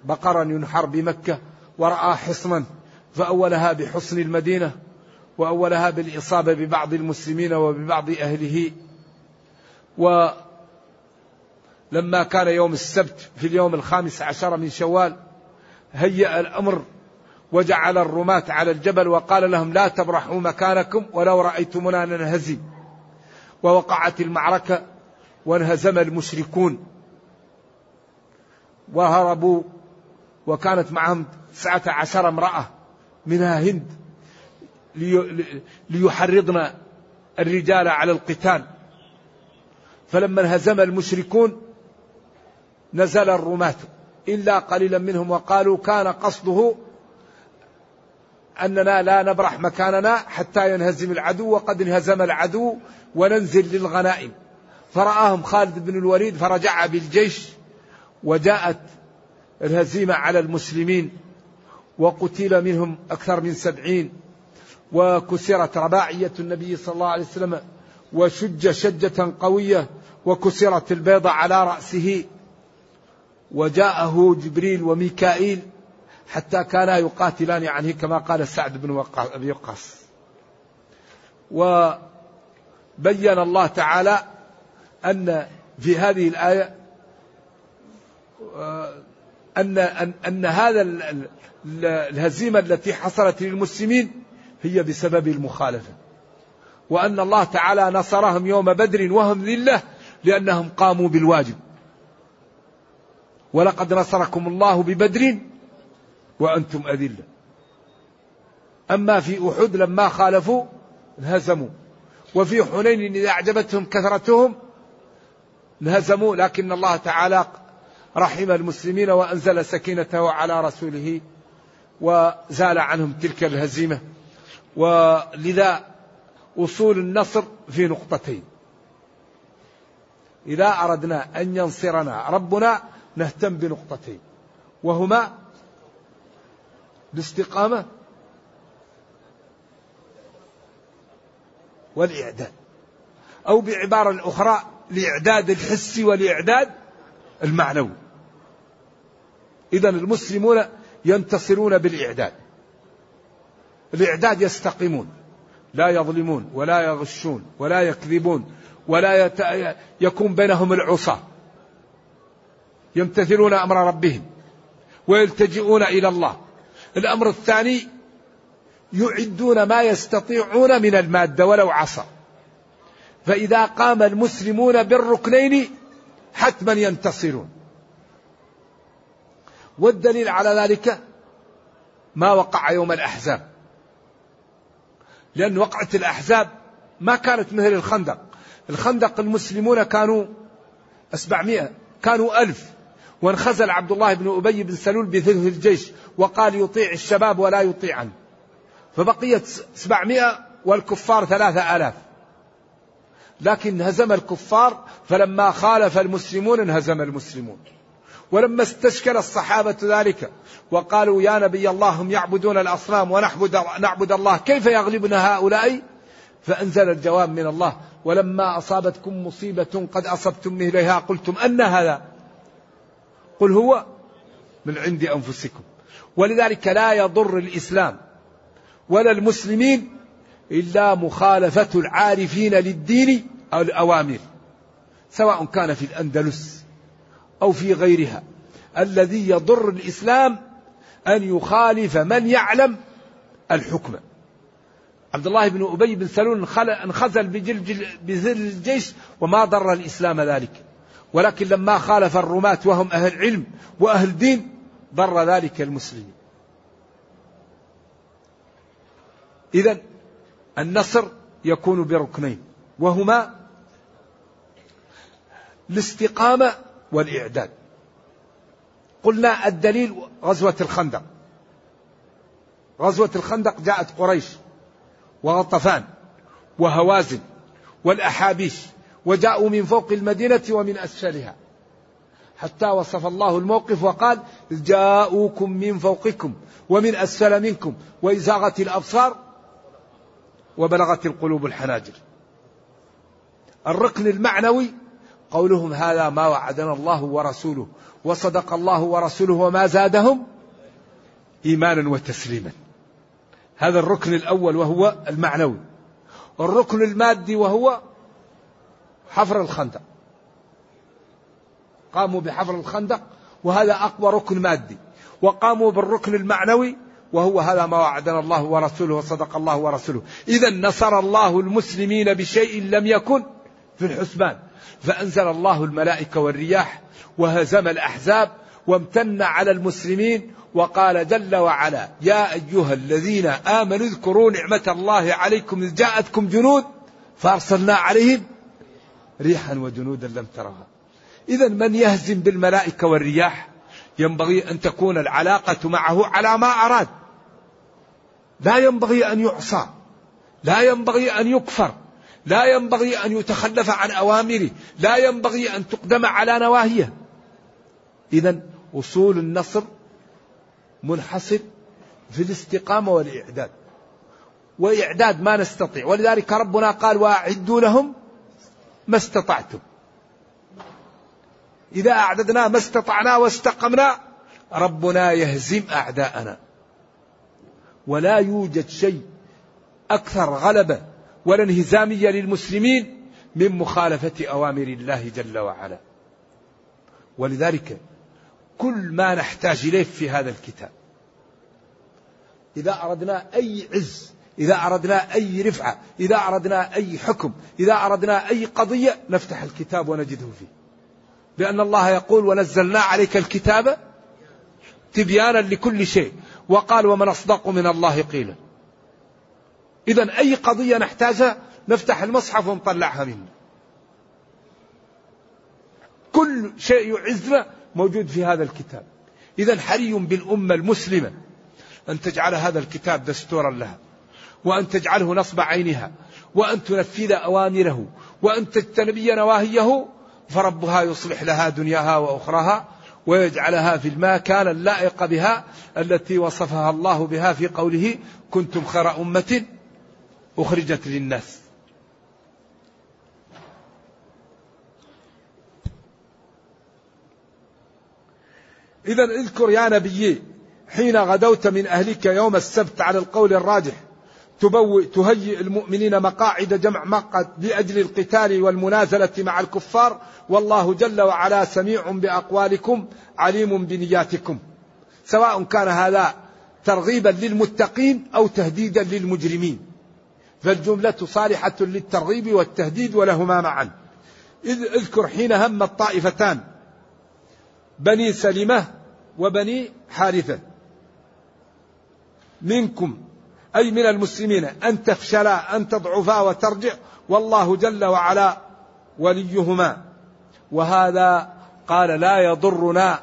S2: بقرا ينحر بمكة ورأى حصنا فأولها بحصن المدينة. وأولها بالإصابة ببعض المسلمين وببعض أهله. ولما كان يوم السبت في اليوم الخامس عشر من شوال هيأ الأمر وجعل الرماة على الجبل وقال لهم لا تبرحوا مكانكم ولو رأيتمونا ننهزم. ووقعت المعركة وانهزم المشركون. وهربوا وكانت معهم تسعة عشر امرأة منها هند. ليحرضن الرجال على القتال. فلما انهزم المشركون نزل الرماة إلا قليلا منهم وقالوا كان قصده أننا لا نبرح مكاننا حتى ينهزم العدو وقد انهزم العدو وننزل للغنائم. فرآهم خالد بن الوليد فرجع بالجيش وجاءت الهزيمة على المسلمين وقتل منهم أكثر من سبعين وكسرت رباعية النبي صلى الله عليه وسلم وشج شجة قوية وكسرت البيضة على رأسه. وجاءه جبريل وميكائيل حتى كانا يقاتلان عنه كما قال سعد بن أبي وقاص. وبين الله تعالى أن في هذه الآية أن أن, أن هذا الهزيمة التي حصلت للمسلمين هي بسبب المخالفة. وأن الله تعالى نصرهم يوم بدر وهم ذلة لأنهم قاموا بالواجب. ولقد نصركم الله ببدر وأنتم أذلة. أما في أحد لما خالفوا انهزموا. وفي حنين إذا أعجبتهم كثرتهم انهزموا. لكن الله تعالى رحم المسلمين وأنزل سكينته على رسوله وزال عنهم تلك الهزيمة. ولذا وصول النصر في نقطتين. إذا أردنا أن ينصرنا ربنا نهتم بنقطتين وهما الاستقامة والإعداد أو بعبارة أخرى الإعداد الحسي والإعداد المعنوي. إذا المسلمون ينتصرون بالإعداد. الإعداد يستقيمون لا يظلمون ولا يغشون ولا يكذبون ولا يت... يكون بينهم العصاة يمتثلون أمر ربهم ويلتجئون إلى الله. الأمر الثاني يعدون ما يستطيعون من المادة ولو عصا. فإذا قام المسلمون بالركنين حتما ينتصرون. والدليل على ذلك ما وقع يوم الأحزاب. لأن وقعة الأحزاب ما كانت مثل الخندق. الخندق المسلمون كانوا سبعمائة كانوا ألف. وانخزل عبد الله بن أبي بن سلول بثلث الجيش وقال يطيع الشباب ولا يطيعن. فبقيت سبعمائة والكفار ثلاثة آلاف. لكن هزم الكفار فلما خالف المسلمون انهزم المسلمون. ولما استشكل الصحابة ذلك وقالوا يا نبي الله هم يعبدون الأصنام ونعبد نعبد الله كيف يغلبنا هؤلاء؟ فأنزل الجواب من الله ولما أصابتكم مصيبة قد أصبتم مثلها قلتم أن هذا. قل هو من عند أنفسكم. ولذلك لا يضر الإسلام ولا المسلمين إلا مخالفة العارفين للدين أو الأوامر سواء كان في الأندلس أو في غيرها. الذي يضر الإسلام أن يخالف من يعلم الحكم. عبد الله بن أبي بن سلول انخزل بذل الجيش وما ضر الإسلام ذلك. ولكن لما خالف الرماة وهم أهل علم وأهل دين ضر ذلك المسلمين. إذا النصر يكون بركنين. وهما الاستقامة والإعداد. قلنا الدليل غزوة الخندق. غزوة الخندق جاءت قريش وغطفان وهوازن والأحابيش وجاءوا من فوق المدينة ومن أسفلها. حتى وصف الله الموقف وقال جاءوكم من فوقكم ومن أسفل منكم. وإزاغت الأبصار وبلغت القلوب الحناجر. الركن المعنوي قولهم هذا ما وعدنا الله ورسوله وصدق الله ورسوله وما زادهم إيمانا وتسليما. هذا الركن الأول وهو المعنوي. الركن المادي وهو حفر الخندق. قاموا بحفر الخندق وهذا أقوى ركن مادي. وقاموا بالركن المعنوي وهو هذا ما وعدنا الله ورسوله وصدق الله ورسوله. اذا نصر الله المسلمين بشيء لم يكن في الحسبان. فأنزل الله الملائكة والرياح وهزم الأحزاب وامتن على المسلمين وقال جل وعلا يا أيها الذين آمنوا اذكروا نعمة الله عليكم إذ جاءتكم جنود فأرسلنا عليهم ريحا وجنودا لم ترها. إذا من يهزم بالملائكة والرياح؟ ينبغي أن تكون العلاقة معه على ما أراد. لا ينبغي أن يعصى. لا ينبغي أن يكفر. لا ينبغي أن يتخلف عن أوامره لا ينبغي أن تقدم على نواهيه إذا أصول النصر منحصر في الاستقامة والإعداد. وإعداد ما نستطيع. ولذلك ربنا قال وأعدوا لهم ما استطعتم. إذا أعددنا ما استطعنا واستقمنا ربنا يهزم أعداءنا. ولا يوجد شيء أكثر غلبة ولا انهزامية للمسلمين من مخالفة أوامر الله جل وعلا. ولذلك كل ما نحتاج إليه في هذا الكتاب. إذا أردنا أي عز إذا أردنا أي رفعة إذا أردنا أي حكم إذا أردنا أي قضية نفتح الكتاب ونجده فيه. لأن الله يقول ونزلنا عليك الكتاب تبيانا لكل شيء وقال ومن أصدق من الله قيلا إذا أي قضية نحتاجها نفتح المصحف ونطلعها منه. كل شيء يعزنا موجود في هذا الكتاب. إذا حري بالأمة المسلمة أن تجعل هذا الكتاب دستورا لها وأن تجعله نصب عينها وأن تنفذ أوامره وأن تجتنبي نواهيه فربها يصلح لها دنياها وأخراها ويجعلها في المكان اللائق بها التي وصفها الله بها في قوله كنتم خير أمة أخرجت للناس. إذا اذكر يا نبي حين غدوت من أهلك يوم السبت على القول الراجح تبوئ تهيئ المؤمنين مقاعد جمع مقعد لأجل القتال والمنازلة مع الكفار والله جل وعلا سميع بأقوالكم عليم بنياتكم. سواء كان هذا ترغيبا للمتقين أو تهديدا للمجرمين. فالجملة صالحة للترغيب والتهديد ولهما معا. إذ اذكر حين هم الطائفتان بني سلمة وبني حارثة. منكم أي من المسلمين أن تفشلا أن تضعفا وترجع والله جل وعلا وليهما. وهذا قال لا يضرنا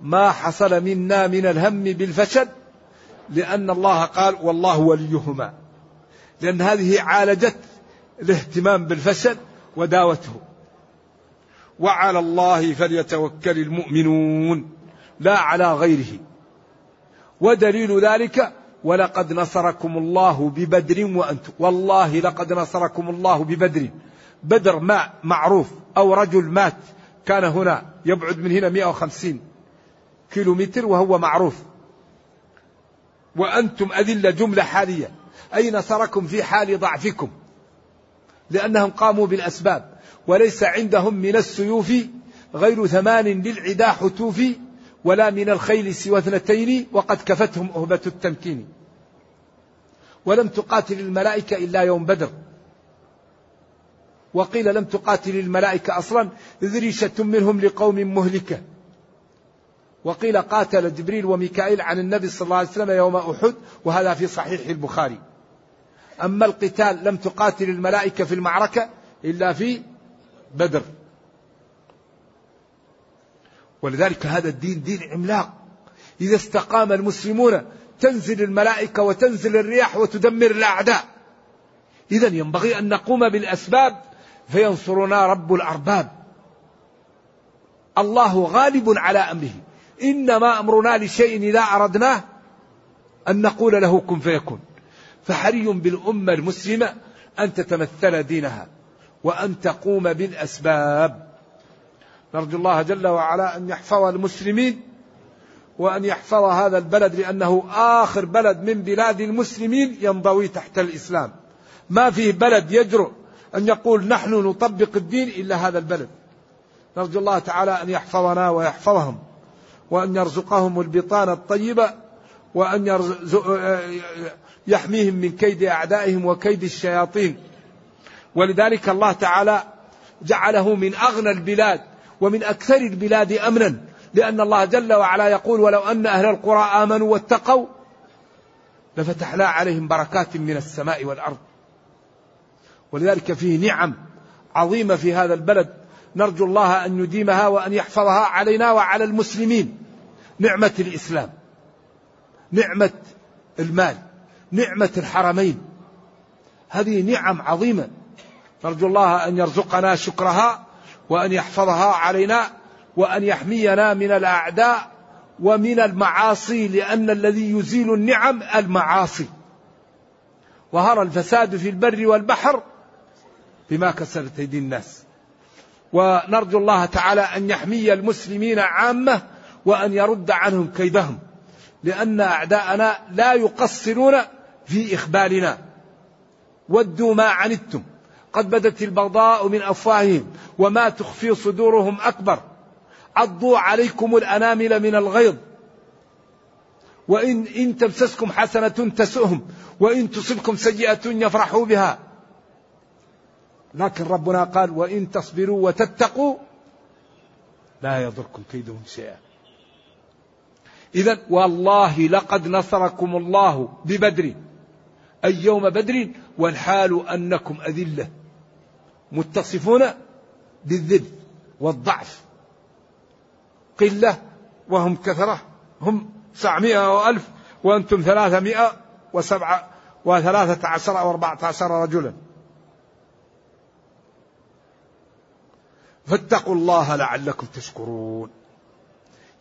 S2: ما حصل منا من الهم بالفشل لأن الله قال والله وليهما. لأن هذه عالجت الاهتمام بالفشل وداوته. وعلى الله فليتوكل المؤمنون لا على غيره. ودليل ذلك ولقد نصركم الله ببدر وأنتم والله لقد نصركم الله ببدر. بدر ما معروف أو رجل مات كان هنا يبعد من هنا 150 كيلو متر وهو معروف. وأنتم أذلة جملة حالية. أي نصركم في حال ضعفكم؟ لأنهم قاموا بالأسباب. وليس عندهم من السيوف غير ثمان للعدا حتوف ولا من الخيل سوى اثنتين وقد كفتهم أهبة التمكين. ولم تقاتل الملائكة إلا يوم بدر. وقيل لم تقاتل الملائكة أصلا ذريشة منهم لقوم مهلكة. وقيل قاتل جبريل وميكائيل عن النبي صلى الله عليه وسلم يوم أحد وهذا في صحيح البخاري. أما القتال لم تقاتل الملائكة في المعركة إلا في بدر. ولذلك هذا الدين دين عملاق. إذا استقام المسلمون تنزل الملائكة وتنزل الرياح وتدمر الأعداء. إذا ينبغي أن نقوم بالأسباب فينصرنا رب الأرباب. الله غالب على أمره. إنما أمرنا لشيء إذا أردناه أن نقول له كن فيكون. فحري بالأمة المسلمة أن تتمثل دينها وأن تقوم بالأسباب. نرجو الله جل وعلا أن يحفظ المسلمين وأن يحفظ هذا البلد لأنه آخر بلد من بلاد المسلمين ينضوي تحت الإسلام. ما فيه بلد يجرؤ أن يقول نحن نطبق الدين إلا هذا البلد. نرجو الله تعالى أن يحفظنا ويحفظهم وأن يرزقهم البطانة الطيبة وأن يرزق يحميهم من كيد أعدائهم وكيد الشياطين. ولذلك الله تعالى جعله من أغنى البلاد ومن أكثر البلاد أمنا لأن الله جل وعلا يقول ولو أن أهل القرى آمنوا واتقوا لفتحنا عليهم بركات من السماء والأرض. ولذلك فيه نعم عظيمة في هذا البلد. نرجو الله أن يديمها وأن يحفظها علينا وعلى المسلمين. نعمة الإسلام نعمة المال نعمة الحرمين. هذه نعم عظيمة. نرجو الله أن يرزقنا شكرها وأن يحفظها علينا وأن يحمينا من الأعداء ومن المعاصي لأن الذي يزيل النعم المعاصي. ظهر الفساد في البر والبحر بما كسرت أيدي الناس. ونرجو الله تعالى أن يحمي المسلمين عامة وأن يرد عنهم كيدهم لأن أعداءنا لا يقصرون في إخبارنا. ودوا ما عنتم. قد بدت البغضاء من أفواههم وما تخفي صدورهم أكبر. عضوا عليكم الأنامل من الغيظ. وإن إن تمسسكم حسنة تسؤهم وإن تصبكم سيئة يفرحوا بها. لكن ربنا قال وإن تصبروا وتتقوا لا يضركم كيدهم شيئا. إذا والله لقد نصركم الله ببدر. أي يوم بدر والحال أنكم أذلة متصفون بالذل والضعف. قلة وهم كثرة هم تسعمائة وألف وأنتم ثلاثمائة وسبعة وثلاثة عشر أو أربعة عشر رجلا. فاتقوا الله لعلكم تشكرون.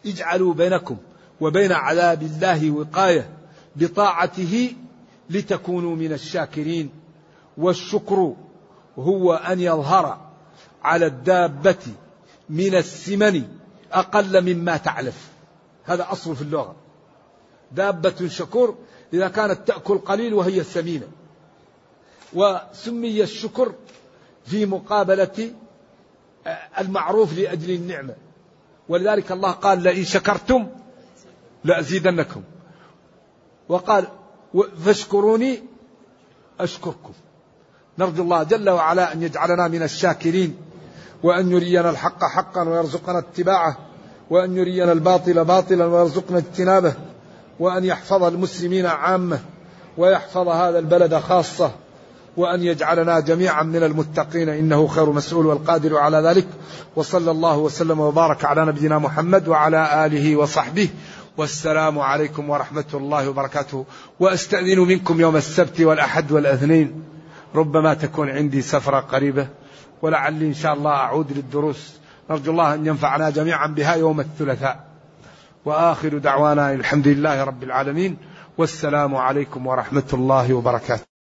S2: اجعلوا بينكم وبين عذاب الله وقاية بطاعته لتكونوا من الشاكرين والشكر هو أن يظهر على الدابة من السمن أقل مما تعلف. هذا أصل في اللغة. دابة شكور إذا كانت تأكل قليل وهي سمينة وسمي الشكر في مقابلة المعروف لأجل النعمة. ولذلك الله قال لئن شكرتم لأزيدنكم. وقال فاشكروني أشكركم. نرجو الله جل وعلا أن يجعلنا من الشاكرين وأن يرينا الحق حقا ويرزقنا اتباعه وأن يرينا الباطل باطلا ويرزقنا اجتنابه وأن يحفظ المسلمين عامة ويحفظ هذا البلد خاصة وأن يجعلنا جميعا من المتقين. إنه خير مسؤول والقادر على ذلك. وصلى الله وسلم وبارك على نبينا محمد وعلى آله وصحبه والسلام عليكم ورحمة الله وبركاته. وأستأذن منكم يوم السبت والأحد والأثنين. ربما تكون عندي سفرة قريبة. ولعلي إن شاء الله أعود للدروس. نرجو الله أن ينفعنا جميعا بها يوم الثلاثاء. وآخر دعوانا الحمد لله رب العالمين. والسلام عليكم ورحمة الله وبركاته.